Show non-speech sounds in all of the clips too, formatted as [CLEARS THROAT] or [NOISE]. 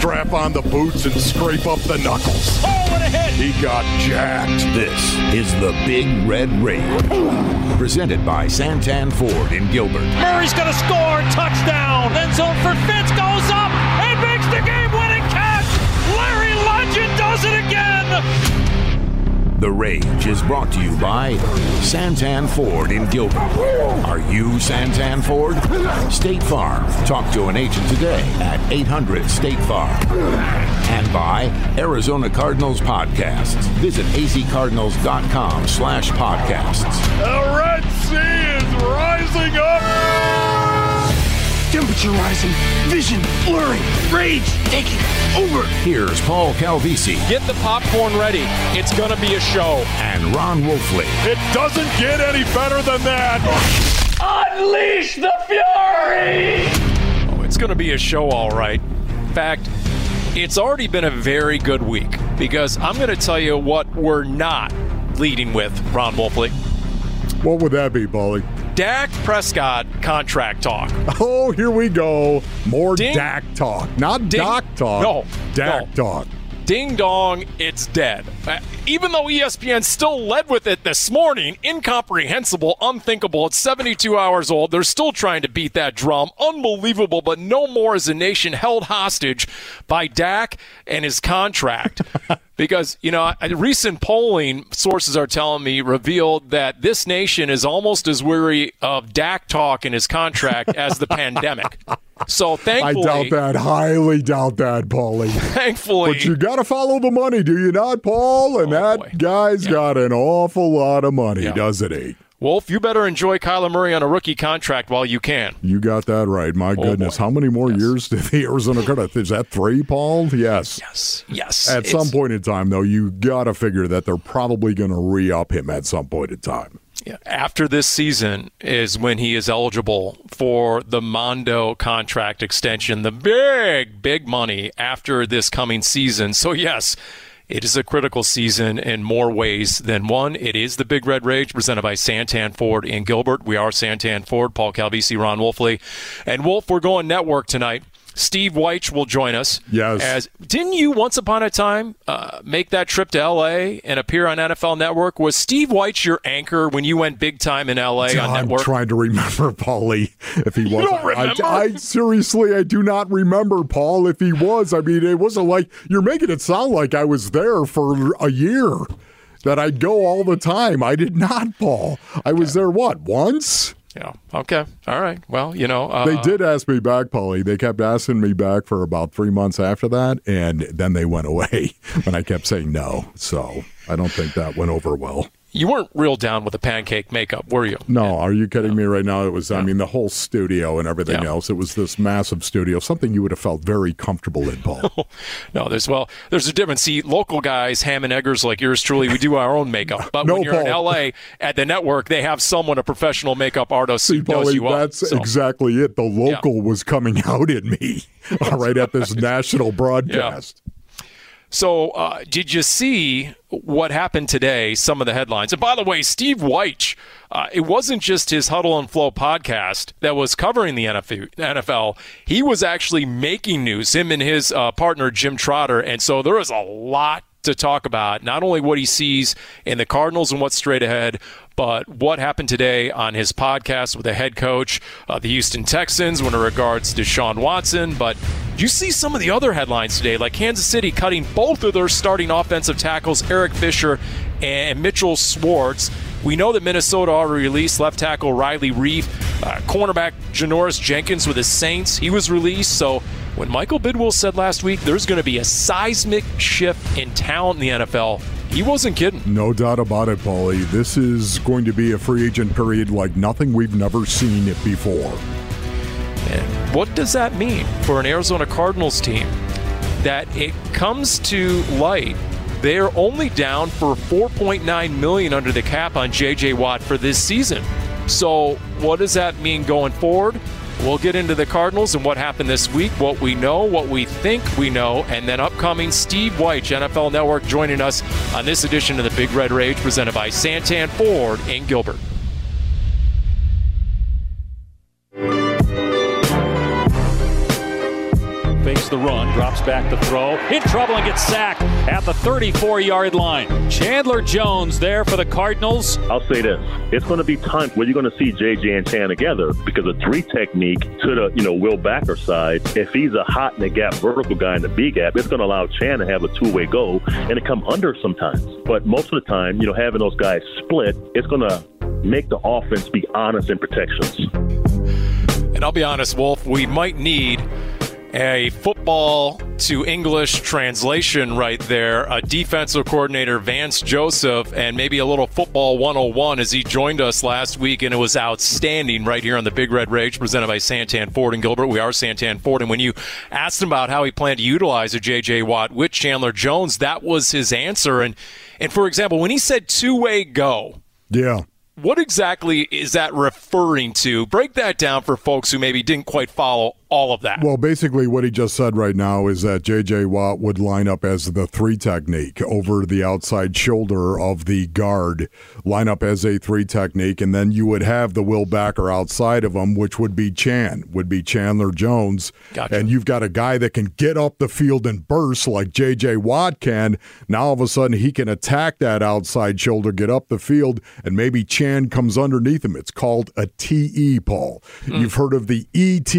strap on the boots and scrape up the knuckles. Oh, what a hit! He got jacked. This is the Big Red Rage. Presented by Santan Ford in Gilbert. Murray's going to score. Touchdown. End zone for Fitz goes up and makes the game winning catch. Larry Legend does it again. The Rage is brought to you by Santan Ford in Gilbert. Are you Santan Ford? State Farm. Talk to an agent today at 800 State Farm. And by Arizona Cardinals Podcasts. Visit azcardinals.com slash podcasts. The Red Sea is rising up. Temperature rising, vision blurring, rage taking over. Here's Paul Calvisi Get the popcorn ready. It's going to be a show. and Ron Wolfley. It doesn't get any better than that. Unleash the fury! Oh, it's going to be a show, all right. In fact, it's already been a very good week because I'm going to tell you what we're not leading with, Ron Wolfley. What would that be, Bully? Dak Prescott contract talk. Oh, here we go. More Ding. Dak talk. Not Ding. Doc talk. No, Dak no. talk. Ding dong, it's dead. Uh, Even though ESPN still led with it this morning, incomprehensible, unthinkable. It's 72 hours old. They're still trying to beat that drum. Unbelievable, but no more is a nation held hostage by Dak and his contract. [LAUGHS] because, you know, recent polling sources are telling me revealed that this nation is almost as weary of Dak talk and his contract as the pandemic. So thankfully, [LAUGHS] I doubt that. Highly doubt that, Paulie. [LAUGHS] thankfully, But you got to follow the money, do you not, Paul? And Oh, that boy. guy's got an awful lot of money, Yeah. doesn't he? Wolf, you better enjoy Kyler Murray on a rookie contract while you can. You got that right. My oh, goodness. boy. How many more Yes. years did the Arizona Cardinals? Is that three, Paul? Yes. Yes, yes. At It's- some point in time, though, you got to figure that they're probably going to re up him at some point in time. yeah, after this season is when he is eligible for the Mondo contract extension, the big, big money after this coming season. So yes. It is a critical season in more ways than one. It is the Big Red Rage presented by Santan Ford in Gilbert. We are Santan Ford, Paul Calvisi, Ron Wolfley. And Wolf, we're going network tonight. Steve Wyche will join us. Yes. As didn't you once upon a time uh, make that trip to L.A. and appear on NFL Network? Was Steve Wyche your anchor when you went big time in L.A. on I'm Network? trying to remember, [LAUGHS] Paulie, if he was. don't remember? I, I seriously, I do not remember, Paul, if he was. I mean, it wasn't like you're making it sound like I was there for a year, that I'd go all the time. I did not, Paul. I was there, what, once? Yeah. Okay. All right. Well, you know, uh, They did ask me back, Paulie. They kept asking me back for about three months after that, and then they went away [LAUGHS] when I kept saying no. So I don't think that went over well. You weren't real down with the pancake makeup, were you? No, are you kidding me right now? It was, I mean, the whole studio and everything Yeah. else. It was this massive studio, something you would have felt very comfortable in, Paul. [LAUGHS] No, there's well, there's a difference. See, local guys, ham and eggers like yours truly, we do our own makeup. But No, when you're in L.A. at the network, they have someone, a professional makeup artist, who does Paulie, you up. that's So- exactly it. The local was coming [LAUGHS] out in me, all right, at this national broadcast. So, uh, did you see what happened today? Some of the headlines. And by the way, Steve Wyche, uh, it wasn't just his Huddle and Flow podcast that was covering the NFL. He was actually making news, him and his uh, partner, Jim Trotter. And so there was a lot to talk about, not only what he sees in the Cardinals and what's straight ahead, but what happened today on his podcast with the head coach of the Houston Texans when it regards to Sean Watson. But you see some of the other headlines today, like Kansas City cutting both of their starting offensive tackles, Eric Fisher and Mitchell Schwartz. We know that Minnesota already released left tackle Riley Reiff, uh, cornerback Janoris Jenkins with the Saints. He was released. So when Michael Bidwill said last week there's going to be a seismic shift in talent in the NFL, he wasn't kidding. No doubt about it, Paulie. This is going to be a free agent period like nothing we've never seen it before. And what does that mean for an Arizona Cardinals team? That it comes to light they're only down for 4.9 million under the cap on JJ Watt for this season. So, what does that mean going forward? We'll get into the Cardinals and what happened this week, what we know, what we think we know, and then upcoming Steve Wyche, NFL Network, joining us on this edition of the Big Red Rage presented by Santan Ford in Gilbert. The run, drops back the throw, in trouble and gets sacked at the 34 yard line. Chandler Jones there for the Cardinals. I'll say this: it's going to be time where you're going to see JJ and Chan together because a three technique to the you know Will Backer side. If he's a hot in the gap vertical guy in the B gap, it's going to allow Chan to have a two way go and to come under sometimes. But most of the time, you know, having those guys split, it's going to make the offense be honest in protections. And I'll be honest, Wolf, we might need a football to English translation right there. A defensive coordinator, Vance Joseph, and maybe a little football 101 as he joined us last week, and it was outstanding right here on the Big Red Rage presented by Santan Ford and Gilbert. We are Santan Ford. And when you asked him about how he planned to utilize a J.J. Watt with Chandler Jones, that was his answer. And, and for example, when he said two way go, Yeah. what exactly is that referring to? Break that down for folks who maybe didn't quite follow all of that. Well, basically, what he just said right now is that J.J. Watt would line up as the three technique over the outside shoulder of the guard, line up as a three technique, and then you would have the Will Backer outside of him, which would be Chan, would be Chandler Jones. Gotcha. And you've got a guy that can get up the field and burst like J.J. Watt can. Now, all of a sudden, he can attack that outside shoulder, get up the field, and maybe Chan comes underneath him. It's called a TE, Paul. Hmm. You've heard of the ET,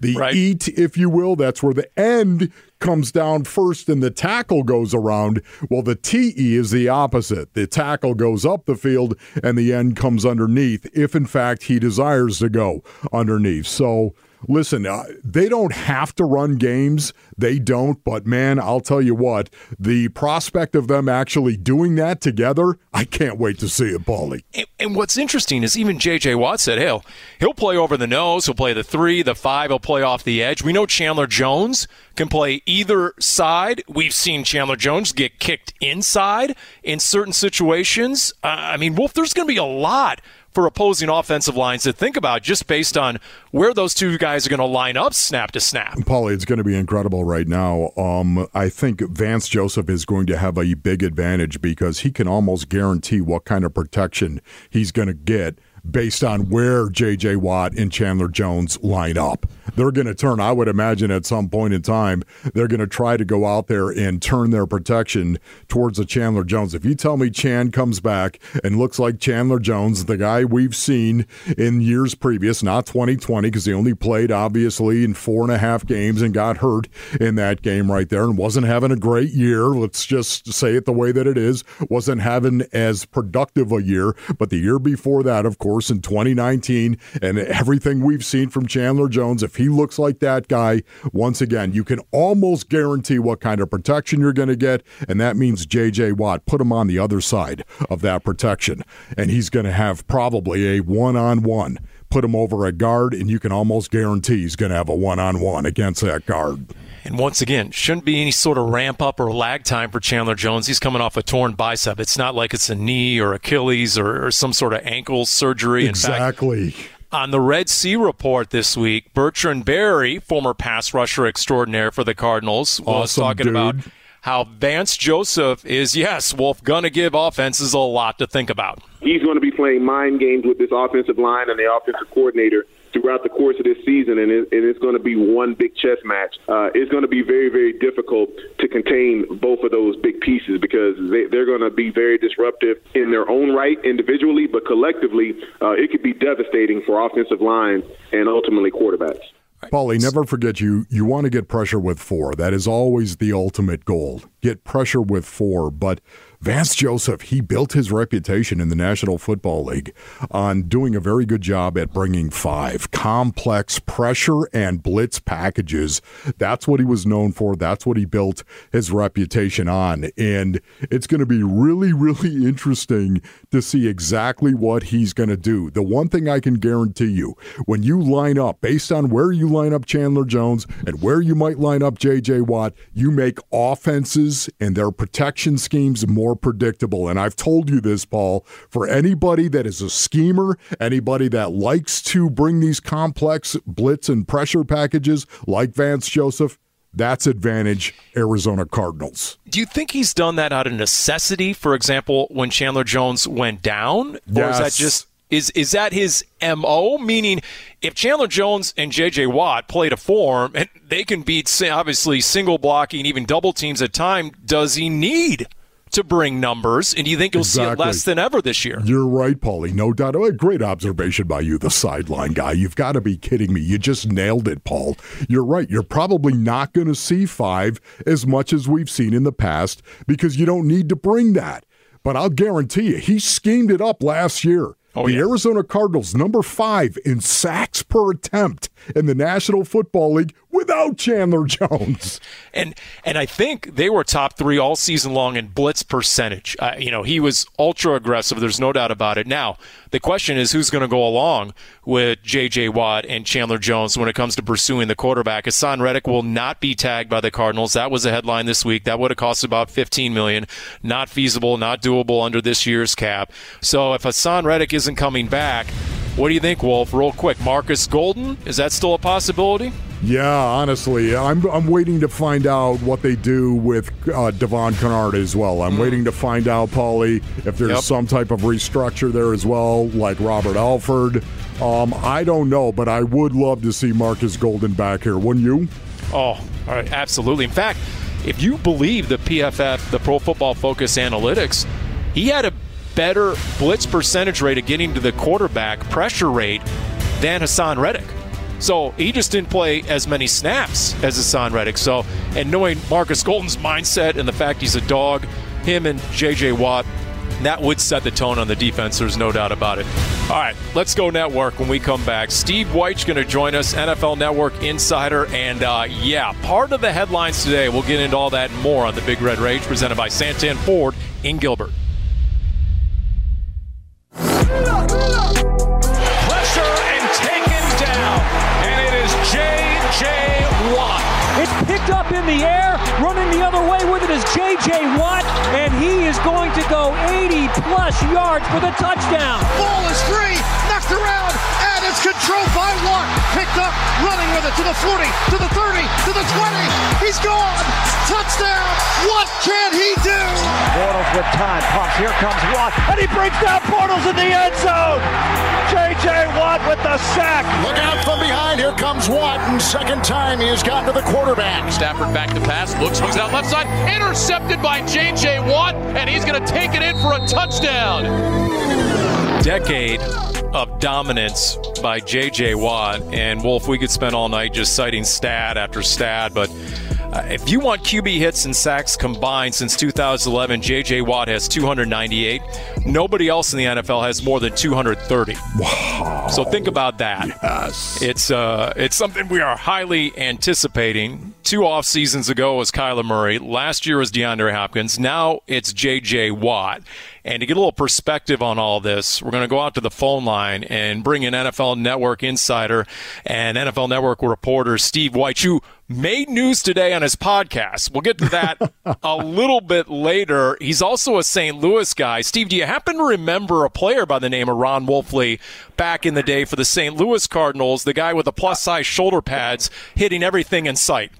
the Right. eat, if you will. That's where the end comes down first and the tackle goes around. Well, the TE is the opposite. The tackle goes up the field and the end comes underneath, if in fact he desires to go underneath. So. Listen, uh, they don't have to run games. They don't. But man, I'll tell you what, the prospect of them actually doing that together, I can't wait to see it, Paulie. And, and what's interesting is even J.J. Watt said, "Hell, he'll play over the nose. He'll play the three, the five. He'll play off the edge." We know Chandler Jones can play either side. We've seen Chandler Jones get kicked inside in certain situations. Uh, I mean, Wolf, there's going to be a lot for opposing offensive lines to think about just based on where those two guys are going to line up snap to snap. Paulie, it's going to be incredible right now. Um, I think Vance Joseph is going to have a big advantage because he can almost guarantee what kind of protection he's going to get based on where J.J. Watt and Chandler Jones line up. They're going to turn, I would imagine, at some point in time, they're going to try to go out there and turn their protection towards the Chandler Jones. If you tell me Chan comes back and looks like Chandler Jones, the guy we've seen in years previous, not 2020, because he only played obviously in four and a half games and got hurt in that game right there and wasn't having a great year. Let's just say it the way that it is. Wasn't having as productive a year, but the year before that, of course, in 2019, and everything we've seen from Chandler Jones, if he looks like that guy, once again, you can almost guarantee what kind of protection you're going to get, and that means J.J. Watt. Put him on the other side of that protection, and he's going to have probably a one-on-one. Put him over a guard, and you can almost guarantee he's going to have a one-on-one against that guard. And once again, shouldn't be any sort of ramp up or lag time for Chandler Jones. He's coming off a torn bicep. It's not like it's a knee or Achilles or, or some sort of ankle surgery. In fact, Exactly. on the Red Sea report this week, Bertrand Berry, former pass rusher extraordinaire for the Cardinals, was Awesome talking dude. about how Vance Joseph is, yes, Wolf, going to give offenses a lot to think about. he's going to be playing mind games with this offensive line and the offensive coordinator throughout the course of this season, and, it, and it's going to be one big chess match. Uh, it's going to be very, very difficult to contain both of those big pieces because they, they're going to be very disruptive in their own right individually, but collectively, uh, it could be devastating for offensive lines and ultimately quarterbacks. Paulie, never forget you you want to get pressure with four. That is always the ultimate goal. Get pressure with four. But Vance Joseph, he built his reputation in the National Football League on doing a very good job at bringing five complex pressure and blitz packages. That's what he was known for. That's what he built his reputation on. And it's going to be really, really interesting to see exactly what he's going to do. The one thing I can guarantee you, when you line up based on where you line up Chandler Jones and where you might line up JJ Watt, you make offenses and their protection schemes more predictable. And I've told you this, Paul, for anybody that is a schemer, anybody that likes to bring these complex blitz and pressure packages like Vance Joseph, that's advantage Arizona Cardinals. Do you think he's done that out of necessity? For example, when Chandler Jones went down, or is that just Is is that his mo? Meaning, if Chandler Jones and J.J. Watt play to form and they can beat obviously single blocking, even double teams at time, does he need to bring numbers? And do you think you'll exactly. see it less than ever this year? You're right, Paulie. No doubt. Oh, a great observation by you, the sideline guy. You've got to be kidding me. You just nailed it, Paul. You're right. You're probably not going to see five as much as we've seen in the past because you don't need to bring that. But I'll guarantee you, he schemed it up last year. Oh, the yeah. Arizona Cardinals, number five in sacks per attempt in the National Football League without Chandler Jones. And and I think they were top three all season long in blitz percentage. Uh, you know, he was ultra aggressive. There's no doubt about it. Now the question is who's going to go along with J.J. Watt and Chandler Jones when it comes to pursuing the quarterback. Haason Reddick will not be tagged by the Cardinals. That was a headline this week. That would have cost about 15 million. Not feasible, not doable under this year's cap. So if Haason Reddick isn't coming back, what do you think, Wolf? Real quick, Marcus Golden is that still a possibility? Yeah, honestly, I'm I'm waiting to find out what they do with uh, Devon Kennard as well. I'm mm. waiting to find out, Paulie, if there's yep. some type of restructure there as well, like Robert Alford. Um, I don't know, but I would love to see Marcus Golden back here, wouldn't you? Oh, all right, absolutely. In fact, if you believe the PFF, the Pro Football Focus analytics, he had a better blitz percentage rate of getting to the quarterback pressure rate than Haason Reddick. So he just didn't play as many snaps as Haason Reddick. So, and knowing Marcus Golden's mindset and the fact he's a dog, him and J.J. Watt, that would set the tone on the defense. There's no doubt about it. All right, let's go network when we come back. Steve Wyche going to join us, NFL Network insider, and uh, yeah, part of the headlines today. We'll get into all that and more on the Big Red Rage, presented by Santan Ford in Gilbert. In the air. Running the other way with it is J.J. Watt, and he is going to go 80 plus yards for the touchdown. Ball is free, knocked around, it's controlled by Watt. Picked up, running with it to the 40, to the 30, to the 20. He's gone. Touchdown. What can he do? Bortles with time. Pumps. Here comes Watt, and he brings down Bortles in the end zone. J.J. Watt with the sack. Look out from behind. Here comes Watt, and second time he has gotten to the quarterback. Stafford back to pass. Looks, swings out left side. Intercepted by J.J. Watt, and he's going to take it in for a touchdown. Decade of dominance by J.J. Watt. And Wolf, we could spend all night just citing stat after stat, but uh, if you want QB hits and sacks combined since 2011, J.J. Watt has 298. Nobody else in the NFL has more than 230. Wow. So think about that. Yes. It's uh, it's something we are highly anticipating. Two off seasons ago was Kyler Murray. Last year was DeAndre Hopkins. Now it's J.J. Watt. And to get a little perspective on all this, we're going to go out to the phone line and bring in NFL Network insider and NFL Network reporter Steve Wyche, who made news today on his podcast. We'll get to that [LAUGHS] a little bit later. He's also a St. Louis guy. Steve, do you happen to remember a player by the name of Ron Wolfley back in the day for the St. Louis Cardinals, the guy with the plus size shoulder pads hitting everything in sight?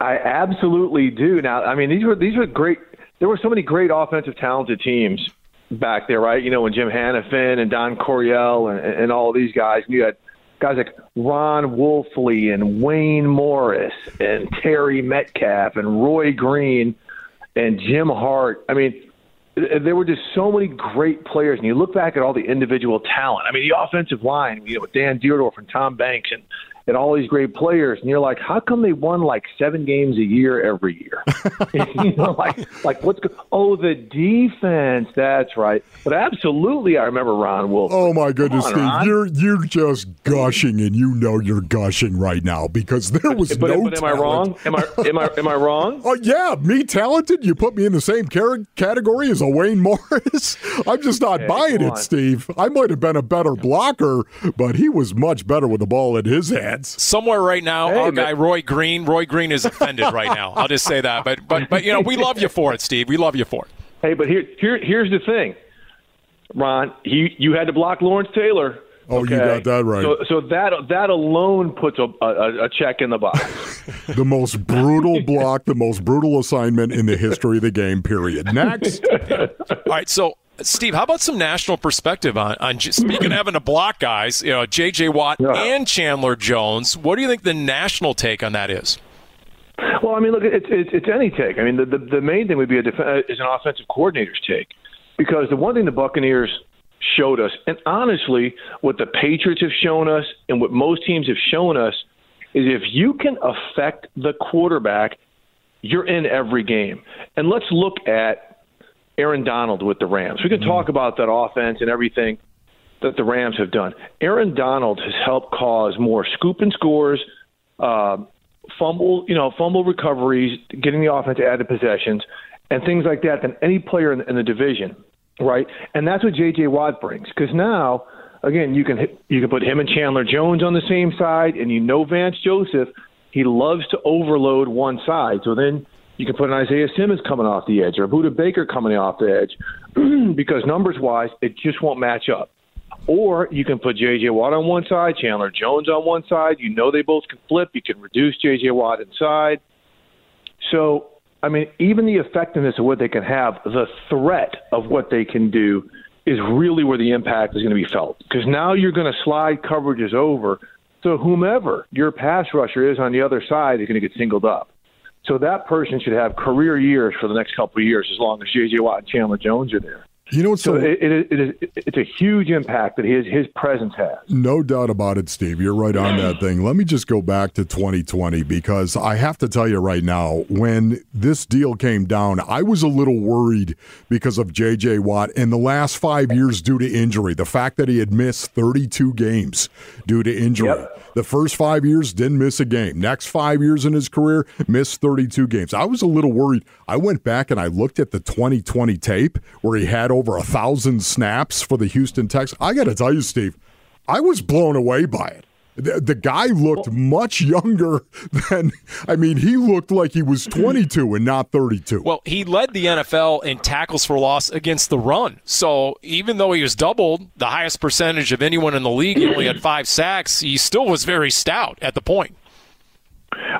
I absolutely do. Now, I mean, these were these were great there were so many great offensive talented teams back there, right? You know, when Jim Hanifan and Don Coryell and, and all these guys, you had guys like Ron Wolfley and Wayne Morris and Terry Metcalf and Roy Green and Jim Hart. I mean, there were just so many great players, and you look back at all the individual talent. I mean, the offensive line, you know, with Dan Dierdorf and Tom Banks and and all these great players, and you're like, how come they won like seven games a year every year? [LAUGHS] [LAUGHS] you know, like like what's go- oh the defense? That's right. But absolutely, I remember Ron Wolf. Oh my goodness, on, Steve, Ron. you're you're just gushing, and you know you're gushing right now because there was but, no. But am I wrong? Am I am I am I wrong? [LAUGHS] Oh yeah, me talented. You put me in the same category as a Wayne Morris. I'm just not buying it, Steve. I might have been a better blocker, but he was much better with the ball in his hand. Somewhere right now, hey, our guy Roy Green, Roy Green is offended right now. I'll just say that. But but but you know, we love you for it, Steve. We love you for it. Hey, but here here here's the thing, Ron. He you had to block Lawrence Taylor. Oh, okay. you got that right. So, so that that alone puts a, a, a check in the box. [LAUGHS] the most brutal block, the most brutal assignment in the history of the game. Period. Next. All right. So Steve, how about some national perspective on, on speaking of having to block guys, you know, J.J. Watt yeah. and Chandler Jones? What do you think the national take on that is? Well, I mean, look, it's it's, it's any take. I mean, the, the the main thing would be a def- uh, is an offensive coordinator's take, because the one thing the Buccaneers showed us, and honestly, what the Patriots have shown us, and what most teams have shown us, is if you can affect the quarterback, you're in every game. And let's look at Aaron Donald with the Rams. We can mm-hmm. talk about that offense and everything that the Rams have done. Aaron Donald has helped cause more scoop and scores, uh, fumble, you know, fumble recoveries, getting the offense added possessions, and things like that than any player in, in the division, right? And that's what J.J. Watt brings because now, again, you can you can put him and Chandler Jones on the same side, and you know Vance Joseph, he loves to overload one side. So then you can put an Isaiah Simmons coming off the edge or a Budda Baker coming off the edge [CLEARS THROAT] because numbers wise, it just won't match up. Or you can put J.J. Watt on one side, Chandler Jones on one side. You know they both can flip. You can reduce J.J. Watt inside. So, I mean, even the effectiveness of what they can have, the threat of what they can do is really where the impact is going to be felt. Because now you're going to slide coverages over. So whomever your pass rusher is on the other side is going to get singled up. So that person should have career years for the next couple of years as long as J.J. Watt and Chandler Jones are there. You know, so, so it, it, it is it's a huge impact that his his presence has. No doubt about it, Steve. You're right on that thing. Let me just go back to 2020 because I have to tell you right now, when this deal came down, I was a little worried because of J.J. Watt in the last five years due to injury. The fact that he had missed 32 games due to injury. Yep. The first five years didn't miss a game. Next five years in his career, missed 32 games. I was a little worried. I went back and I looked at the 2020 tape where he had over a thousand snaps for the Houston Texans. I got to tell you, Steve, I was blown away by it. The, the guy looked much younger [LAUGHS] than, I mean, he looked like he was 22 and not 32. Well, he led the NFL in tackles for loss against the run. So even though he was doubled the highest percentage of anyone in the league, he only had five sacks, he still was very stout at the point.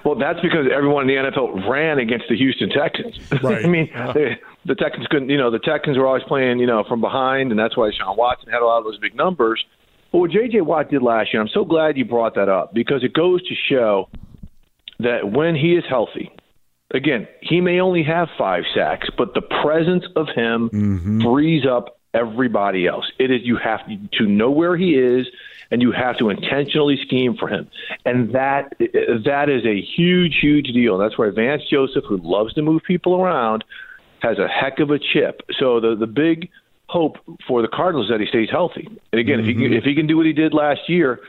Well, that's because everyone in the NFL ran against the Houston Texans. [LAUGHS] Right. I mean, the, the Texans couldn't, you know, the Texans were always playing, you know, from behind, and that's why Sean Watson had a lot of those big numbers. But what J.J. Watt did last year, I'm so glad you brought that up because it goes to show that when he is healthy, again, he may only have five sacks, but the presence of him mm-hmm. frees up everybody else. It is you have to know where he is and you have to intentionally scheme for him. And that that is a huge, huge deal. That's why Vance Joseph, who loves to move people around, has a heck of a chip. So the the big hope for the Cardinals is that he stays healthy. And again, mm-hmm. if he can, mm-hmm. if he can do what he did last year,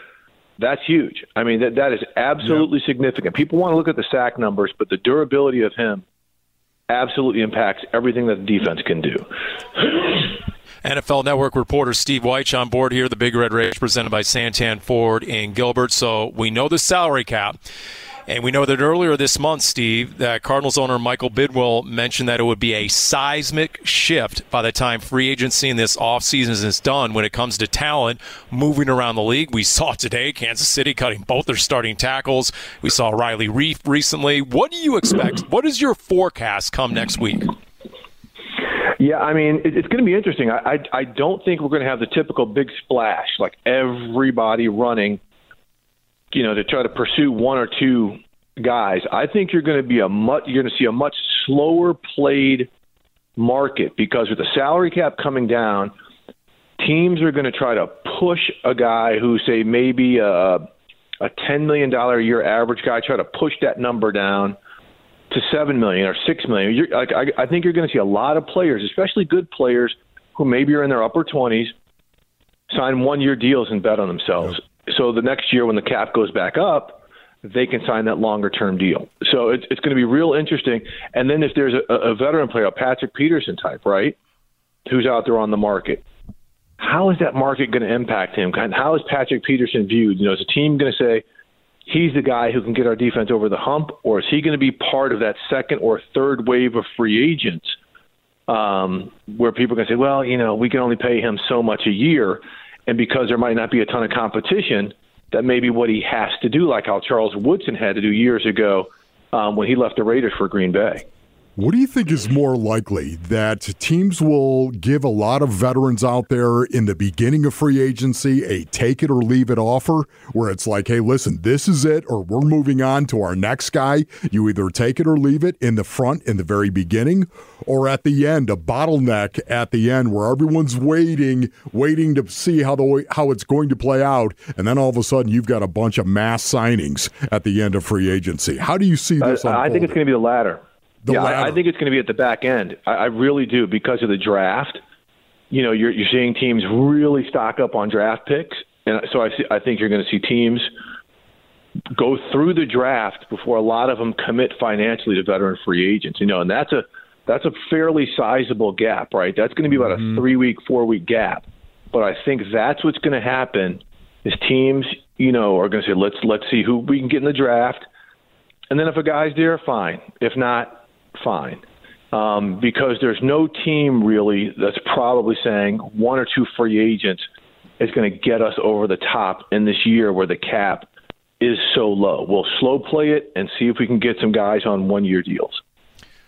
that's huge. I mean, that that is absolutely yeah. significant. People want to look at the sack numbers, but the durability of him absolutely impacts everything that the defense can do. NFL Network reporter Steve Wyche on board here, the Big Red Rage presented by Santan Ford in Gilbert. So we know the salary cap. And we know that earlier this month, Steve, that Cardinals owner Michael Bidwill mentioned that it would be a seismic shift by the time free agency in this offseason is done when it comes to talent moving around the league. We saw today Kansas City cutting both their starting tackles. We saw Riley Reiff recently. What do you expect? What is your forecast come next week? Yeah, I mean, it's going to be interesting. I, I, I don't think we're going to have the typical big splash, like everybody running you know, to try to pursue one or two guys. I think you're going to be a much you're going to see a much slower played market because with the salary cap coming down, teams are going to try to push a guy who say maybe a a ten million dollar a year average guy, try to push that number down to seven million or six million. You're, like, I, I think you're going to see a lot of players, especially good players, who maybe are in their upper twenties, sign one year deals and bet on themselves so the next year when the cap goes back up, they can sign that longer term deal. So it's, it's going to be real interesting. And then if there's a, a veteran player, a Patrick Peterson type, right, who's out there on the market, how is that market going to impact him? How is Patrick Peterson viewed? You know, is a team going to say he's the guy who can get our defense over the hump, or is he going to be part of that second or third wave of free agents um, where people are going to say, well, you know, we can only pay him so much a year and because there might not be a ton of competition, that may be what he has to do, like how Charles Woodson had to do years ago um, when he left the Raiders for Green Bay. What do you think is more likely that teams will give a lot of veterans out there in the beginning of free agency a take it or leave it offer where it's like, hey, listen, this is it, or we're moving on to our next guy? You either take it or leave it in the front in the very beginning, or at the end, a bottleneck at the end where everyone's waiting, waiting to see how the how it's going to play out, and then all of a sudden you've got a bunch of mass signings at the end of free agency. How do you see this? I, I think it's going to be the latter. The yeah. I, I think it's going to be at the back end. I, I really do because of the draft. You know, you're you're seeing teams really stock up on draft picks, and so I see, I think you're going to see teams go through the draft before a lot of them commit financially to veteran free agents. You know, and that's a that's a fairly sizable gap, right? That's going to be about a mm-hmm. three week, four week gap. But I think that's what's going to happen is teams, you know, are going to say let's let's see who we can get in the draft, and then if a guy's there, fine. If not, fine. Um, because there's no team really that's probably saying one or two free agents is going to get us over the top in this year where the cap is so low. We'll slow play it and see if we can get some guys on one year deals.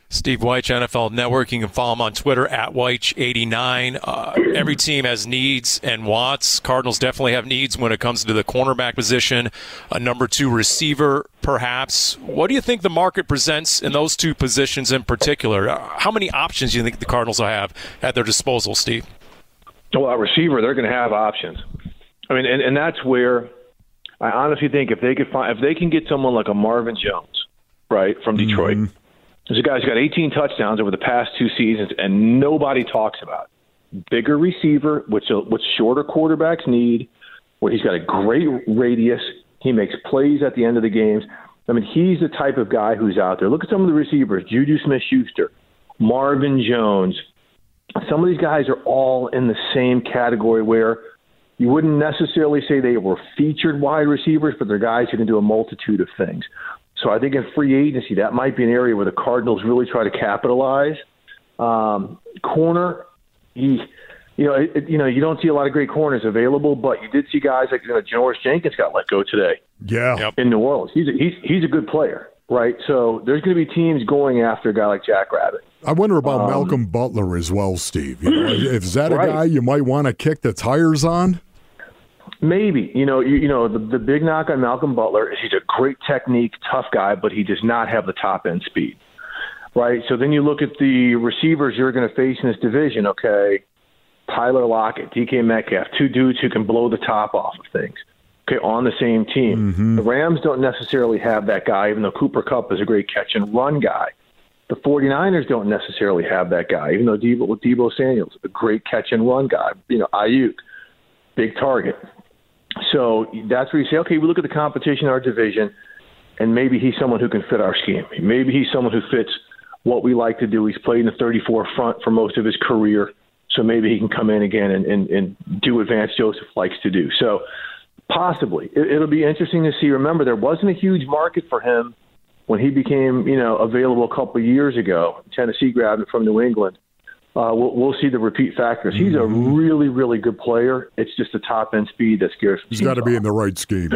Steve Wyche, NFL Network. You can follow him on Twitter at Wyche89. Uh, every team has needs and wants. Cardinals definitely have needs when it comes to the cornerback position, a number two receiver, perhaps. What do you think the market presents in those two positions in particular? Uh, how many options do you think the Cardinals will have at their disposal, Steve? Well, a receiver, they're going to have options. I mean, and, and that's where I honestly think if they could find, if they can get someone like a Marvin Jones, right, from Detroit. Mm-hmm. There's a guy who's got 18 touchdowns over the past two seasons, and nobody talks about. Bigger receiver, which uh, which shorter quarterbacks need, where he's got a great radius. He makes plays at the end of the games. I mean, he's the type of guy who's out there. Look at some of the receivers: Juju Smith-Schuster, Marvin Jones. Some of these guys are all in the same category where you wouldn't necessarily say they were featured wide receivers, but they're guys who can do a multitude of things. So I think in free agency, that might be an area where the Cardinals really try to capitalize. Um, corner, he, you know, it, you know, you don't see a lot of great corners available, but you did see guys like you know, Janoris Jenkins got let go today. Yeah, yep. in New Orleans, he's a, he's he's a good player, right? So there's going to be teams going after a guy like Jack Rabbit. I wonder about Um, Malcolm Butler as well, Steve. You know, if is that a Right. guy you might want to kick the tires on? Maybe you know you, you know the, the big knock on Malcolm Butler is he's a great technique, tough guy, but he does not have the top end speed, right? So then you look at the receivers you're going to face in this division. Okay, Tyler Lockett, DK Metcalf, two dudes who can blow the top off of things. Okay, on the same team. Mm-hmm. The Rams don't necessarily have that guy, even though Cooper Kupp is a great catch and run guy. The 49ers don't necessarily have that guy, even though Deebo, Deebo Samuel's a great catch and run guy. You know, Aiyuk, big target. So that's where you say, okay, we look at the competition in our division, and maybe he's someone who can fit our scheme. Maybe he's someone who fits what we like to do. He's played in the 34 front for most of his career, so maybe he can come in again and, and, and do what Vance Joseph likes to do. So possibly, it, it'll be interesting to see. Remember, there wasn't a huge market for him when he became, you know, available a couple of years ago. Tennessee grabbed him from New England. Uh, we'll, we'll see the repeat factors. He's a really, really good player. It's just the top end speed that scares. me. He's got to be in the right scheme.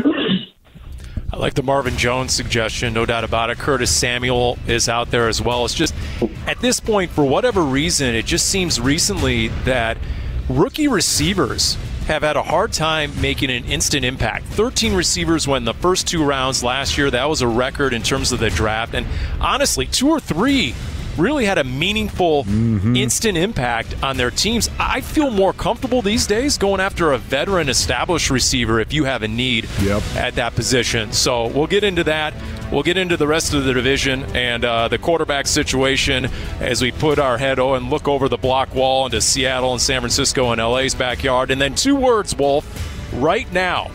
I like the Marvin Jones suggestion, no doubt about it. Curtis Samuel is out there as well. It's just at this point, for whatever reason, it just seems recently that rookie receivers have had a hard time making an instant impact. 13 receivers went in the first two rounds last year. That was a record in terms of the draft. And honestly, two or three really had a meaningful instant impact on their teams. I feel more comfortable these days going after a veteran established receiver if you have a need Yep. at that position. So we'll get into that. We'll get into the rest of the division and uh, the quarterback situation as we put our head o- and look over the block wall into Seattle and San Francisco and LA's backyard. And then two words, Wolf, right now,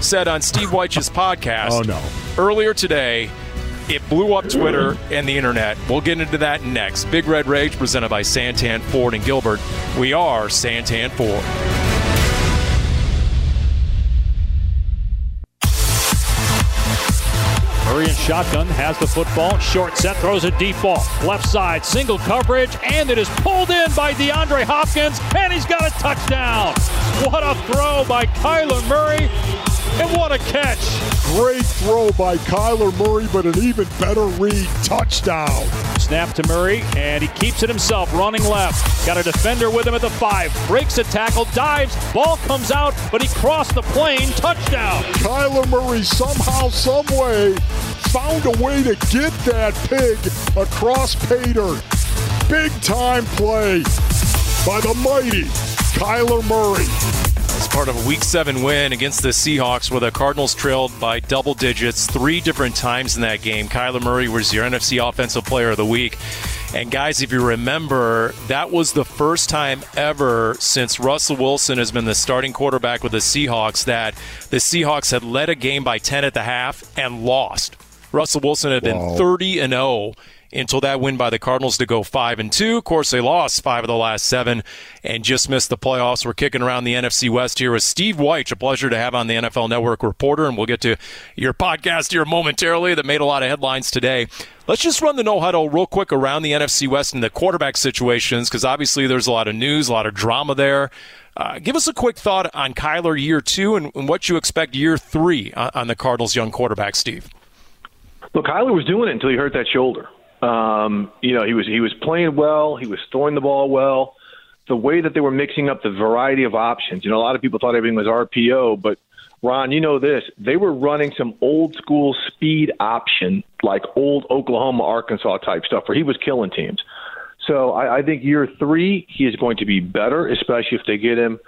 said on Steve Wyche's [LAUGHS] podcast Oh, no. earlier today. It blew up Twitter and the internet. We'll get into that next. Big Red Rage presented by Santan Ford and Gilbert. We are Santan Ford. Murray in shotgun has the football. Short set throws a deep ball. Left side, single coverage, and it is pulled in by DeAndre Hopkins, and he's got a touchdown. What a throw by Kyler Murray, and what a catch Great throw by Kyler Murray, but an even better read. Touchdown. Snap to Murray, and he keeps it himself, running left. Got a defender with him at the five. Breaks a tackle, dives, ball comes out, but he crossed the plane. Touchdown. Kyler Murray somehow, someway found a way to get that pig across Pater. Big time play by the mighty Kyler Murray. As part of a Week 7 win against the Seahawks, where the Cardinals trailed by double digits three different times in that game, Kyler Murray was your NFC Offensive Player of the Week. And guys, if you remember, that was the first time ever since Russell Wilson has been the starting quarterback with the Seahawks that the Seahawks had led a game by 10 at the half and lost. Russell Wilson had been 30 and 0 until that win by the Cardinals to go 5 and 2. Of course, they lost 5 of the last 7 and just missed the playoffs. We're kicking around the NFC West here with Steve Wyche, a pleasure to have on the NFL Network reporter and we'll get to your podcast here momentarily that made a lot of headlines today. Let's just run the no huddle real quick around the NFC West and the quarterback situations because obviously there's a lot of news, a lot of drama there. Uh, give us a quick thought on Kyler year two and, and what you expect year three on, on the Cardinals' young quarterback, Steve. Look, Kyler was doing it until he hurt that shoulder. Um, you know, he was he was playing well. He was throwing the ball well. The way that they were mixing up the variety of options. You know, a lot of people thought everything was RPO, but Ron, you know this. They were running some old school speed option, like old Oklahoma, Arkansas type stuff, where he was killing teams. So I, I think year three, he is going to be better, especially if they get him,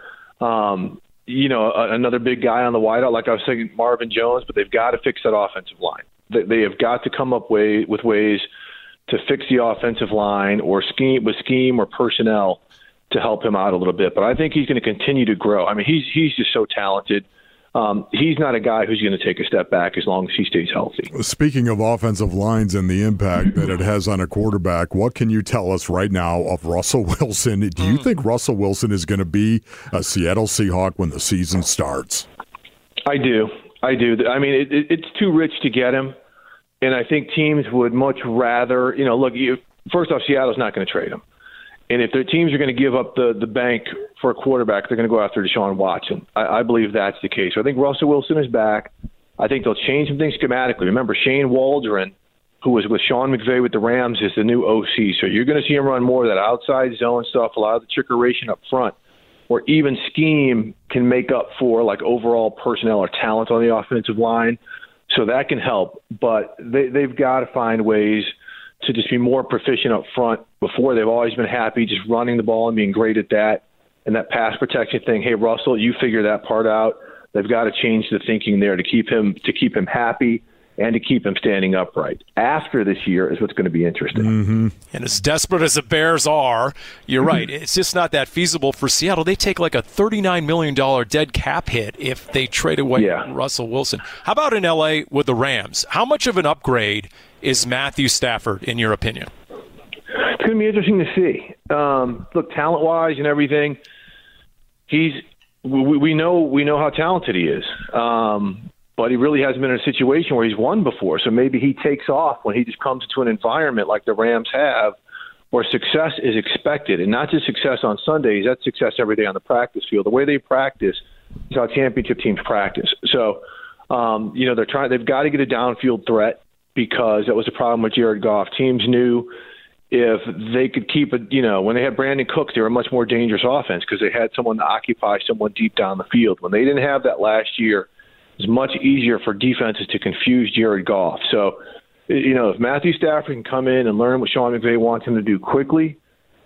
um, you know, a, another big guy on the wideout, like I was saying, Marvin Jones. But they've got to fix that offensive line. They, they have got to come up way, with ways to fix the offensive line or scheme with scheme or personnel to help him out a little bit. But I think he's going to continue to grow. I mean, he's he's just so talented. Um, he's not a guy who's going to take a step back as long as he stays healthy. Speaking of offensive lines and the impact that it has on a quarterback, what can you tell us right now of Russell [LAUGHS] Wilson? Do you think Russell Wilson is going to be a Seattle Seahawk when the season starts? I do. I do. I mean, it, it, it's too rich to get him, and I think teams would much rather. You know, look. You, first off, Seattle's not going to trade him. And if their teams are going to give up the, the bank for a quarterback, they're going to go after Deshaun Watson. I, I believe that's the case. So I think Russell Wilson is back. I think they'll change some things schematically. Remember, Shane Waldron, who was with Sean McVay with the Rams, is the new OC. So you're going to see him run more of that outside zone stuff, a lot of the trickeration up front, or even scheme can make up for like overall personnel or talent on the offensive line. So that can help. But they, they've got to find ways – to just be more proficient up front. Before they've always been happy just running the ball and being great at that. And that pass protection thing, hey Russell, you figure that part out. They've got to change the thinking there to keep him to keep him happy and to keep him standing upright. After this year is what's going to be interesting. Mm-hmm. And as desperate as the Bears are, you're right. It's just not that feasible for Seattle. They take like a $39 million dead cap hit if they trade away yeah. Russell Wilson. How about in LA with the Rams? How much of an upgrade is Matthew Stafford, in your opinion? It's going to be interesting to see. Um, look, talent wise and everything, he's we, we know we know how talented he is. Um, but he really hasn't been in a situation where he's won before. So maybe he takes off when he just comes into an environment like the Rams have, where success is expected, and not just success on Sundays. That's success every day on the practice field. The way they practice is how championship teams practice. So, um, you know, they're trying. They've got to get a downfield threat because that was a problem with Jared Goff. Teams knew if they could keep it, you know, when they had Brandin Cooks, they were a much more dangerous offense because they had someone to occupy someone deep down the field. When they didn't have that last year it's much easier for defenses to confuse Jared Goff. So, you know, if Matthew Stafford can come in and learn what Sean McVay wants him to do quickly,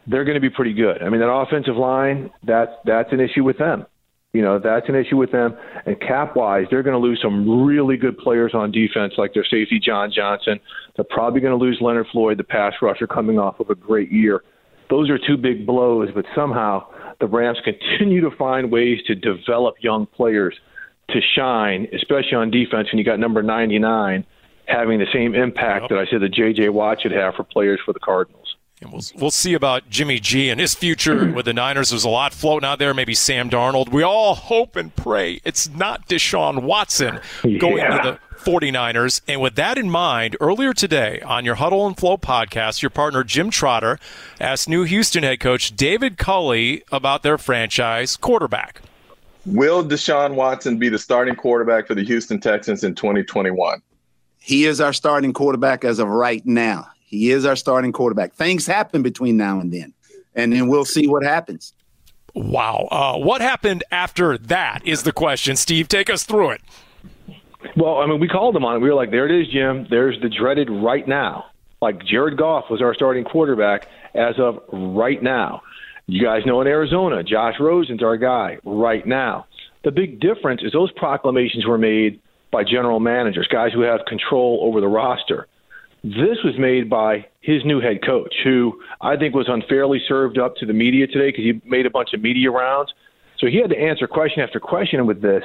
they're going to be pretty good. I mean, that offensive line, that's that's an issue with them. You know, that's an issue with them. And cap wise, they're going to lose some really good players on defense, like their safety John Johnson. They're probably going to lose Leonard Floyd, the pass rusher, coming off of a great year. Those are two big blows, but somehow the Rams continue to find ways to develop young players to shine, especially on defense, when you got number 99 having the same impact yep. that I said that J.J. Watt should have for players for the Cardinals. And we'll, we'll see about Jimmy G and his future [CLEARS THROAT] with the Niners. There's a lot floating out there. Maybe Sam Darnold. We all hope and pray it's not Deshaun Watson going yeah. to the 49ers. And with that in mind, earlier today on your Huddle and Flow podcast, your partner Jim Trotter asked new Houston head coach David Culley about their franchise quarterback. Will Deshaun Watson be the starting quarterback for the Houston Texans in 2021? He is our starting quarterback as of right now. He is our starting quarterback. Things happen between now and then, and then we'll see what happens. Wow. Uh, what happened after that is the question. Steve, take us through it. Well, I mean, we called him on it. We were like, there it is, Jim. There's the dreaded right now. Like Jared Goff was our starting quarterback as of right now. You guys know in Arizona, Josh Rosen's our guy right now. The big difference is those proclamations were made by general managers, guys who have control over the roster. This was made by his new head coach, who I think was unfairly served up to the media today because he made a bunch of media rounds. So he had to answer question after question with this.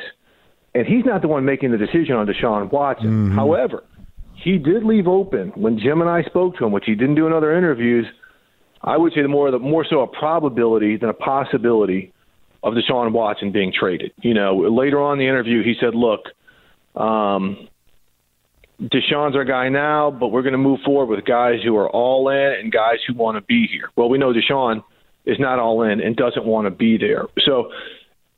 And he's not the one making the decision on Deshaun Watson. Mm-hmm. However, he did leave open when Jim and I spoke to him, which he didn't do in other interviews. I would say the more the more so a probability than a possibility of Deshaun Watson being traded. You know, later on in the interview, he said, "Look, um, Deshaun's our guy now, but we're going to move forward with guys who are all in and guys who want to be here." Well, we know Deshaun is not all in and doesn't want to be there. So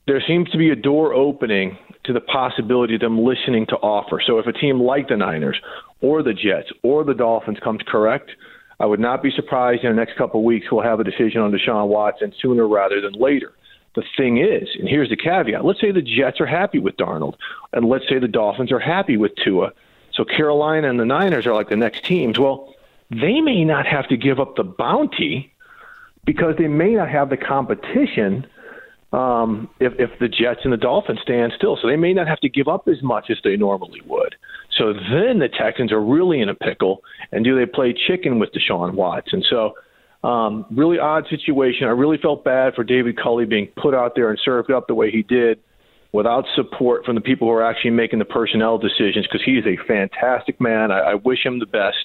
there seems to be a door opening to the possibility of them listening to offer. So if a team like the Niners or the Jets or the Dolphins comes correct, I would not be surprised in the next couple of weeks we'll have a decision on Deshaun Watson sooner rather than later. The thing is, and here's the caveat let's say the Jets are happy with Darnold, and let's say the Dolphins are happy with Tua. So Carolina and the Niners are like the next teams. Well, they may not have to give up the bounty because they may not have the competition um, if, if the Jets and the Dolphins stand still. So they may not have to give up as much as they normally would. So then the Texans are really in a pickle. And do they play chicken with Deshaun Watson? And so um, really odd situation. I really felt bad for David Culley being put out there and served up the way he did without support from the people who are actually making the personnel decisions because he is a fantastic man. I, I wish him the best.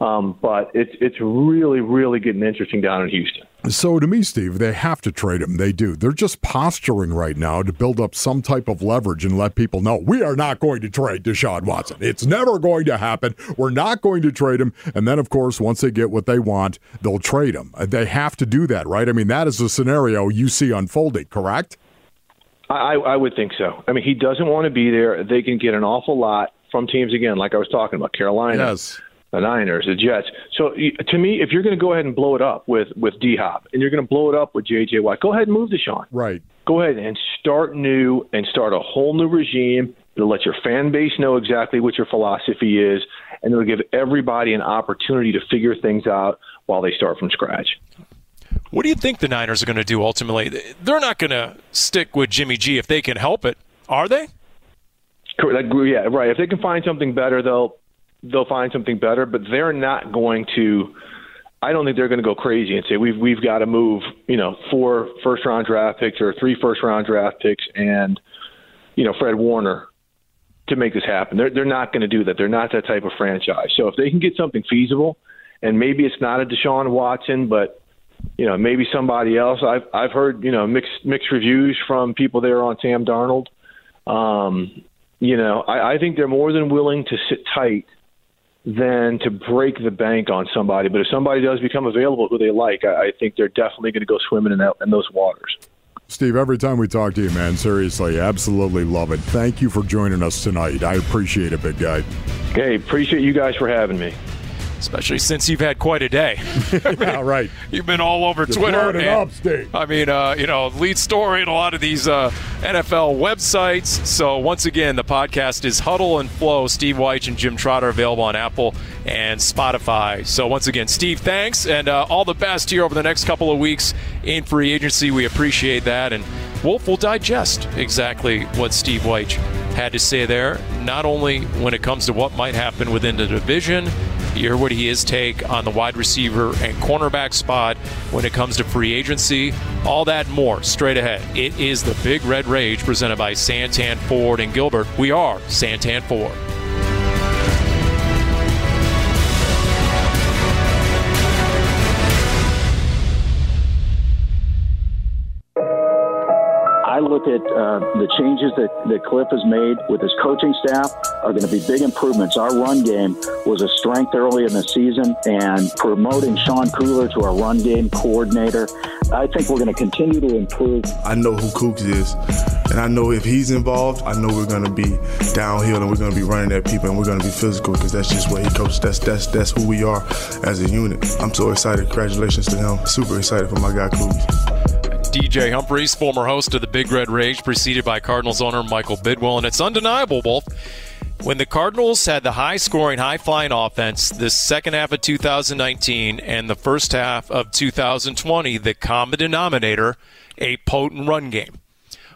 Um, but it's it's really really getting interesting down in Houston. So to me, Steve, they have to trade him. They do. They're just posturing right now to build up some type of leverage and let people know we are not going to trade Deshaun Watson. It's never going to happen. We're not going to trade him. And then, of course, once they get what they want, they'll trade him. Uh, they have to do that, right? I mean, that is the scenario you see unfolding. Correct? I, I would think so. I mean, he doesn't want to be there. They can get an awful lot from teams again, like I was talking about, Carolina. Yes the Niners, the Jets. So to me, if you're going to go ahead and blow it up with with D Hop, and you're going to blow it up with J.J. Watt, go ahead and move Deshaun. Right. Go ahead and start new and start a whole new regime. It'll let your fan base know exactly what your philosophy is, and it'll give everybody an opportunity to figure things out while they start from scratch. What do you think the Niners are going to do ultimately? They're not going to stick with Jimmy G if they can help it, are they? Like, yeah, right. If they can find something better, they'll they'll find something better, but they're not going to. I don't think they're going to go crazy and say we've we've got to move, you know, four first round draft picks or three first round draft picks and you know Fred Warner to make this happen. They're they're not going to do that. They're not that type of franchise. So if they can get something feasible, and maybe it's not a Deshaun Watson, but you know maybe somebody else. I've I've heard you know mixed mixed reviews from people there on Sam Darnold. Um, you know I, I think they're more than willing to sit tight than to break the bank on somebody. But if somebody does become available who they like, I, I think they're definitely going to go swimming in that in those waters. Steve, every time we talk to you, man, seriously, absolutely love it. Thank you for joining us tonight. I appreciate it, big guy. Hey, appreciate you guys for having me especially since you've had quite a day. [LAUGHS] yeah, right. You've been all over Just Twitter. And. I mean, uh, you know, lead story in a lot of these uh, NFL websites. So once again, the podcast is Huddle and Flow. Steve Wyche and Jim Trotter available on Apple and Spotify. So once again, Steve, thanks, and uh, all the best here over the next couple of weeks in free agency. We appreciate that, and Wolf will digest exactly what Steve Wyche had to say there, not only when it comes to what might happen within the division you hear what he is take on the wide receiver and cornerback spot when it comes to free agency. All that more straight ahead. It is the Big Red Rage presented by Santan Ford and Gilbert. We are Santan Ford. Look at uh, the changes that, that Cliff has made with his coaching staff, are going to be big improvements. Our run game was a strength early in the season, and promoting Sean Kugler to our run game coordinator, I think we're going to continue to improve. I know who Cougs is, and I know if he's involved, I know we're going to be downhill and we're going to be running at people and we're going to be physical because that's just what he coaches. That's that's that's who we are as a unit. I'm so excited. Congratulations to him. Super excited for my guy Cougs. DJ Humphries, former host of the Big Red Rage, preceded by Cardinals owner Michael Bidwill. And it's undeniable, Wolf. When the Cardinals had the high scoring, high flying offense the second half of 2019 and the first half of 2020, the common denominator, a potent run game.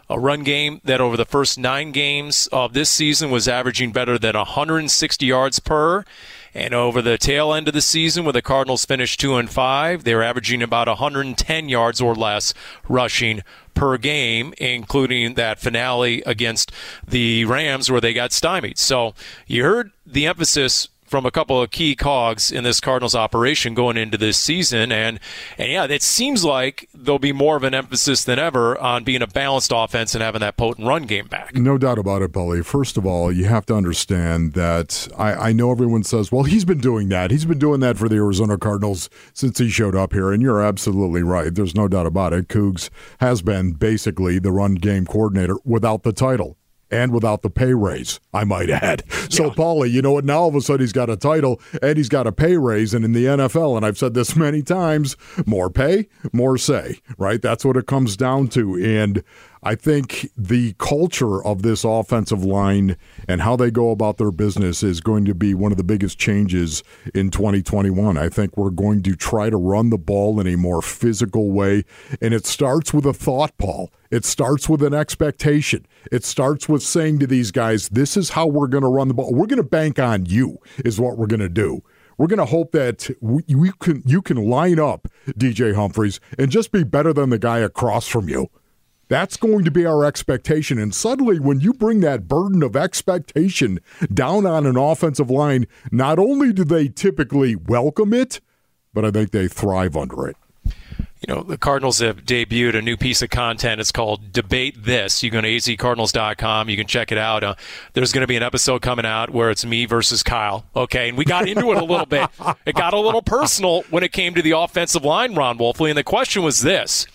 A run game that over the first nine games of this season was averaging better than 160 yards per and over the tail end of the season, when the Cardinals finished two and five, they were averaging about 110 yards or less rushing per game, including that finale against the Rams where they got stymied. So you heard the emphasis from a couple of key cogs in this Cardinals operation going into this season. And, and yeah, it seems like there'll be more of an emphasis than ever on being a balanced offense and having that potent run game back. No doubt about it, Bully. First of all, you have to understand that I, I know everyone says, well, he's been doing that. He's been doing that for the Arizona Cardinals since he showed up here. And you're absolutely right. There's no doubt about it. Cougs has been basically the run game coordinator without the title and without the pay raise, I might add. [LAUGHS] So, yeah. Paulie, you know what? Now all of a sudden he's got a title and he's got a pay raise. And in the NFL, and I've said this [LAUGHS] many times, more pay, more say, right? That's what it comes down to. And I think the culture of this offensive line and how they go about their business is going to be one of the biggest changes in 2021. I think we're going to try to run the ball in a more physical way. And it starts with a thought, Paul. It starts with an expectation. It starts with saying to these guys, this is how we're going to run the ball. We're going to bank on you, is what we're going to do. We're going to hope that we, we can you can line up DJ Humphries and just be better than the guy across from you. That's going to be our expectation. And suddenly, when you bring that burden of expectation down on an offensive line, not only do they typically welcome it, but I think they thrive under it. You know, the Cardinals have debuted a new piece of content. It's called Debate This. You go to azcardinals.com. You can check it out. Uh, there's going to be an episode coming out where it's me versus Kyle. Okay. And we got into it a little bit. It got a little personal when it came to the offensive line, Ron Wolfley. And the question was this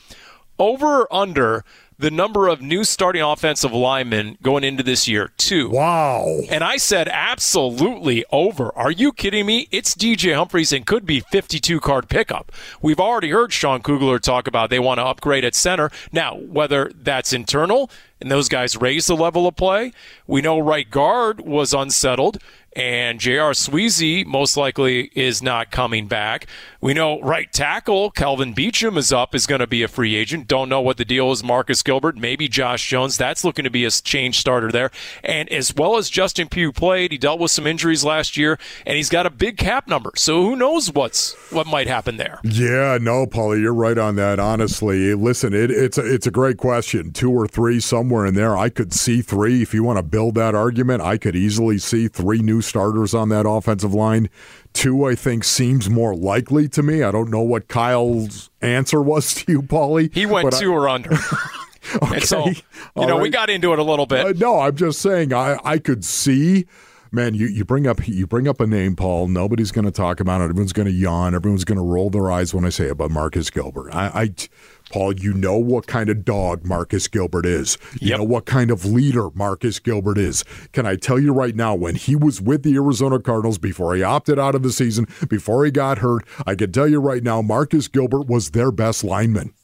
over or under the number of new starting offensive linemen going into this year, two. Wow. And I said, absolutely over. Are you kidding me? It's DJ Humphries and could be 52 card pickup. We've already heard Sean Kugler talk about they want to upgrade at center. Now, whether that's internal and those guys raise the level of play, we know right guard was unsettled and J.R. Sweezy most likely is not coming back. We know right tackle Kelvin Beachum is up, is going to be a free agent. Don't know what the deal is. Marcus Gilbert, maybe Josh Jones. That's looking to be a change starter there. And as well as Justin Pugh played, he dealt with some injuries last year, and he's got a big cap number. So who knows what's what might happen there? Yeah, no, Paulie, you're right on that. Honestly, listen, it, it's a, it's a great question. Two or three somewhere in there. I could see three. If you want to build that argument, I could easily see three new starters on that offensive line. Two, I think, seems more likely to me. I don't know what Kyle's answer was to you, Paulie. He went two I, or under. [LAUGHS] okay. And so, you All know, right. we got into it a little bit. Uh, no, I'm just saying I, I could see man, you, you bring up you bring up a name, Paul. Nobody's going to talk about it. Everyone's going to yawn. Everyone's going to roll their eyes when I say about Marcus Gilbert. I, I Paul, you know what kind of dog Marcus Gilbert is. You yep. know what kind of leader Marcus Gilbert is. Can I tell you right now, when he was with the Arizona Cardinals before he opted out of the season, before he got hurt, I can tell you right now, Marcus Gilbert was their best lineman.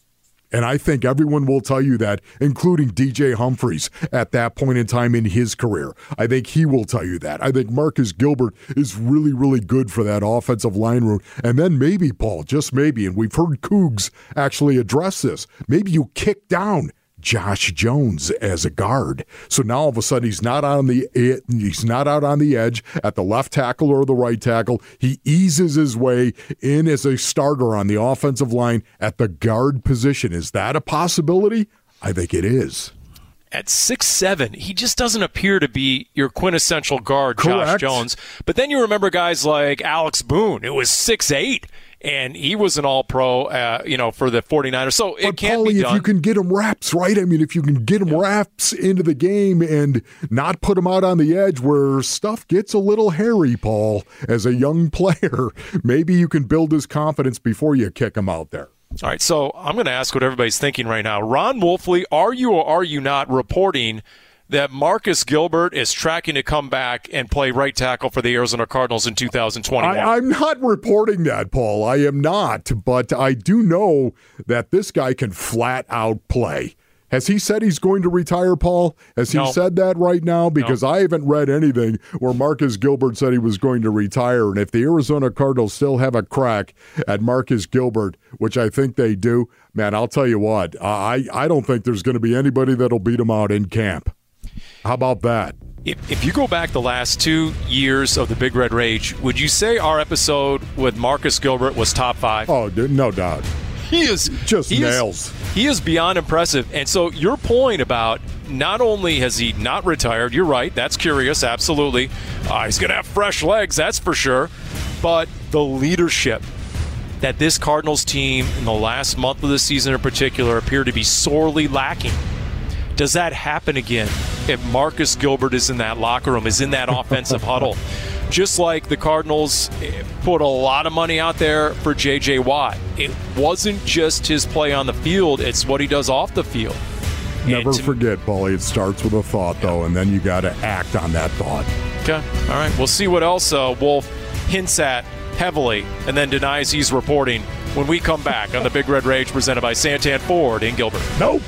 And I think everyone will tell you that, including DJ Humphries at that point in time in his career. I think he will tell you that. I think Marcus Gilbert is really, really good for that offensive line room. And then maybe, Paul, just maybe, and we've heard Cougs actually address this, maybe you kick down Josh Jones as a guard. So now all of a sudden he's not on the he's not out on the edge at the left tackle or the right tackle. He eases his way in as a starter on the offensive line at the guard position. Is that a possibility? I think it is. At six seven, he just doesn't appear to be your quintessential guard, Correct. Josh Jones. But then you remember guys like Alex Boone, who was six eight and he was an all pro, uh, you know, for the 49ers. So it But can Paulie, be if you can get him wraps, right? I mean, if you can get him wraps into the game and not put him out on the edge where stuff gets a little hairy, Paul, as a young [LAUGHS] player, maybe you can build his confidence before you kick him out there. All right, so I'm going to ask what everybody's thinking right now. Ron Wolfley, are you or are you not reporting that Marcus Gilbert is tracking to come back and play right tackle for the Arizona Cardinals in 2021? I, I'm not reporting that, Paul. I am not, but I do know that this guy can flat out play. Has he said he's going to retire, Paul? Has he No. said that right now? Because I haven't read anything where Marcus Gilbert said he was going to retire. And if the Arizona Cardinals still have a crack at Marcus Gilbert, which I think they do, man, I'll tell you what, I, I don't think there's going to be anybody that'll beat him out in camp. How about that? If, if you go back the last two years of the Big Red Rage, would you say our episode with Marcus Gilbert was top five? Oh, dude, no doubt. He is Just he is- nails. he is beyond impressive. And so your point about not only has he not retired, you're right. That's curious. Absolutely, uh, he's going to have fresh legs. That's for sure. But the leadership that this Cardinals team in the last month of the season in particular appear to be sorely lacking. Does that happen again if Marcus Gilbert is in that locker room, is in that offensive [LAUGHS] huddle? Just like the Cardinals eh, put a lot of money out there for J.J. Watt. It wasn't just his play on the field, it's what he does off the field. Never to- forget, Paulie, it starts with a thought, though, and then you got to act on that thought. Okay. All right. We'll see what else uh, Wolf hints at heavily and then denies he's reporting when we come back on the Big Red Rage presented by Santan Ford in Gilbert. Nope.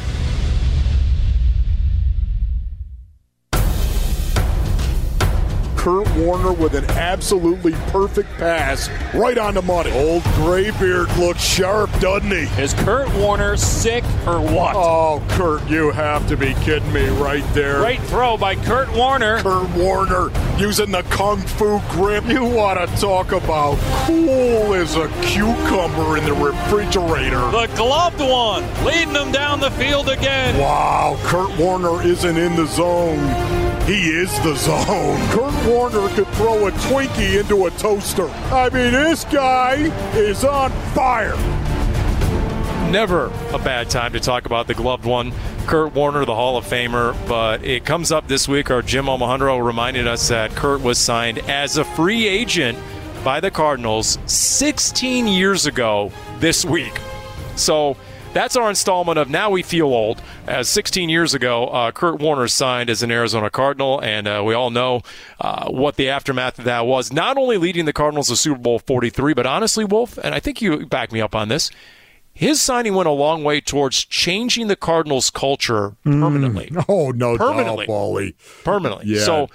Kurt Warner with an absolutely perfect pass right on the money. Old Graybeard looks sharp, doesn't he? Is Kurt Warner sick or what? Oh, Kurt, you have to be kidding me right there. Great throw by Kurt Warner. Kurt Warner using the kung fu grip. You want to talk about cool as a cucumber in the refrigerator. The gloved one, leading them down the field again. Wow, Kurt Warner isn't in the zone. He is the zone. Kurt Warner could throw a Twinkie into a toaster. I mean, this guy is on fire. Never a bad time to talk about the gloved one, Kurt Warner, the Hall of Famer. But it comes up this week. Our Jim Omohundro reminded us that Kurt was signed as a free agent by the Cardinals 16 years ago this week. So that's our installment of Now We Feel Old. As 16 years ago, uh, Kurt Warner signed as an Arizona Cardinal, and uh, we all know uh, what the aftermath of that was. Not only leading the Cardinals to Super Bowl 43, but honestly, Wolf, and I think you back me up on this, his signing went a long way towards changing the Cardinals' culture permanently. [LAUGHS] Oh, no Permanently. Paulie. Permanently. Yeah. So,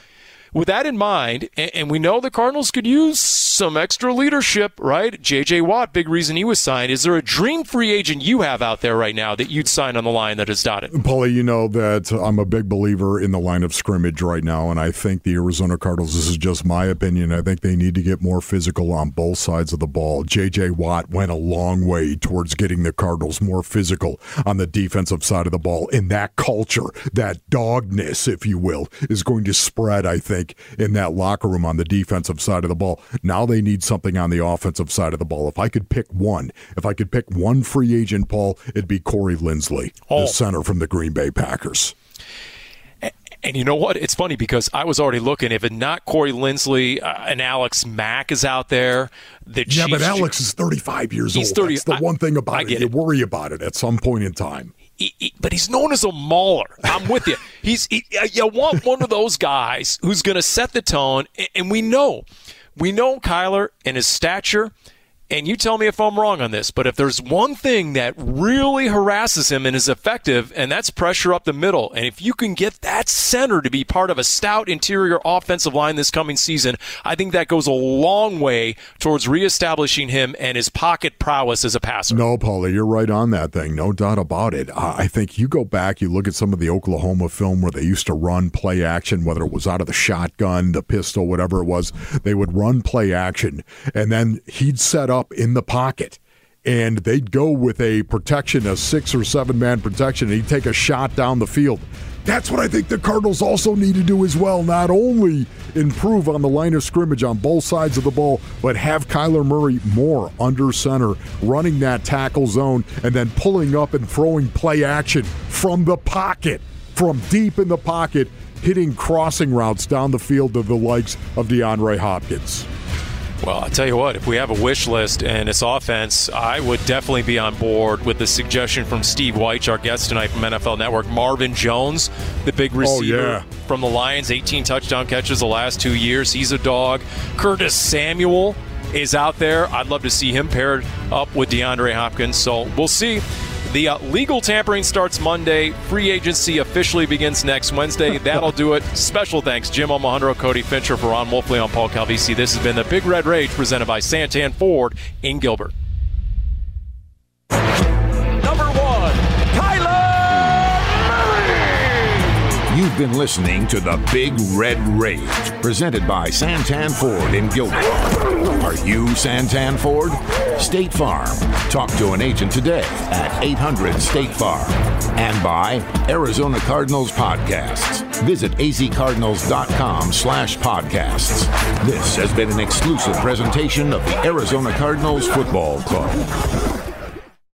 with that in mind, and, and we know the Cardinals could use some extra leadership, right? J.J. Watt, big reason he was signed. Is there a dream free agent you have out there right now that you'd sign on the line that is dotted? Paulie, you know that I'm a big believer in the line of scrimmage right now, and I think the Arizona Cardinals, this is just my opinion, I think they need to get more physical on both sides of the ball. J.J. Watt went a long way towards getting the Cardinals more physical on the defensive side of the ball, and that culture, that dogness, if you will, is going to spread, I think, in that locker room on the defensive side of the ball. Now they need something on the offensive side of the ball. If I could pick one, if I could pick one free agent, Paul, it'd be Corey Linsley, Oh. the center from the Green Bay Packers. And you know what? It's funny because I was already looking. If it not Corey Linsley uh, and Alex Mack is out there, the Yeah, but Chiefs- Alex is 35 years He's old. 30 That's the I- one thing I about it. You it. worry about it at some point in time. he- he- but he's known as a mauler. I'm with you. He's he, you want one of those guys who's going to set the tone, and, and we know, we know Kyler and his stature. And you tell me if I'm wrong on this, but if there's one thing that really harasses him and is effective, and that's pressure up the middle, and if you can get that center to be part of a stout interior offensive line this coming season, I think that goes a long way towards reestablishing him and his pocket prowess as a passer. No, Paulie, you're right on that thing. No doubt about it. I think you go back, you look at some of the Oklahoma film where they used to run play action, whether it was out of the shotgun, the pistol, whatever it was, they would run play action, and then he'd set up in the pocket. And they'd go with a protection, a six or seven man protection, and he'd take a shot down the field. that's what I think the Cardinals also need to do as well. Not only improve on the line of scrimmage on both sides of the ball, but have Kyler Murray more under center, running that tackle zone, and then pulling up and throwing play action from the pocket, from deep in the pocket, hitting crossing routes down the field to the likes of DeAndre Hopkins. Well, I'll tell you what, if we have a wish list and it's offense, I would definitely be on board with the suggestion from Steve Wyche, our guest tonight from NFL Network. Marvin Jones, the big oh, receiver oh, yeah. from the Lions, 18 touchdown catches the last two years. He's a dog. Curtis Samuel is out there. I'd love to see him paired up with DeAndre Hopkins. So we'll see. The uh, legal tampering starts Monday. Free agency officially begins next Wednesday. [LAUGHS] That'll do it. Special thanks, Jim Omohundro, Cody Fincher, for Ron Wolfley on Paul Calvisi. This has been the Big Red Rage presented by Santan Ford in Gilbert. Number one, Kyler Murray. You've been listening to the Big Red Rage, presented by Santan Ford in Gilbert. Are you Santan Ford? State Farm. Talk to an agent today at 800 State Farm. And by Arizona Cardinals Podcasts. Visit azcardinals.com slash podcasts. This has been an exclusive presentation of the Arizona Cardinals Football Club.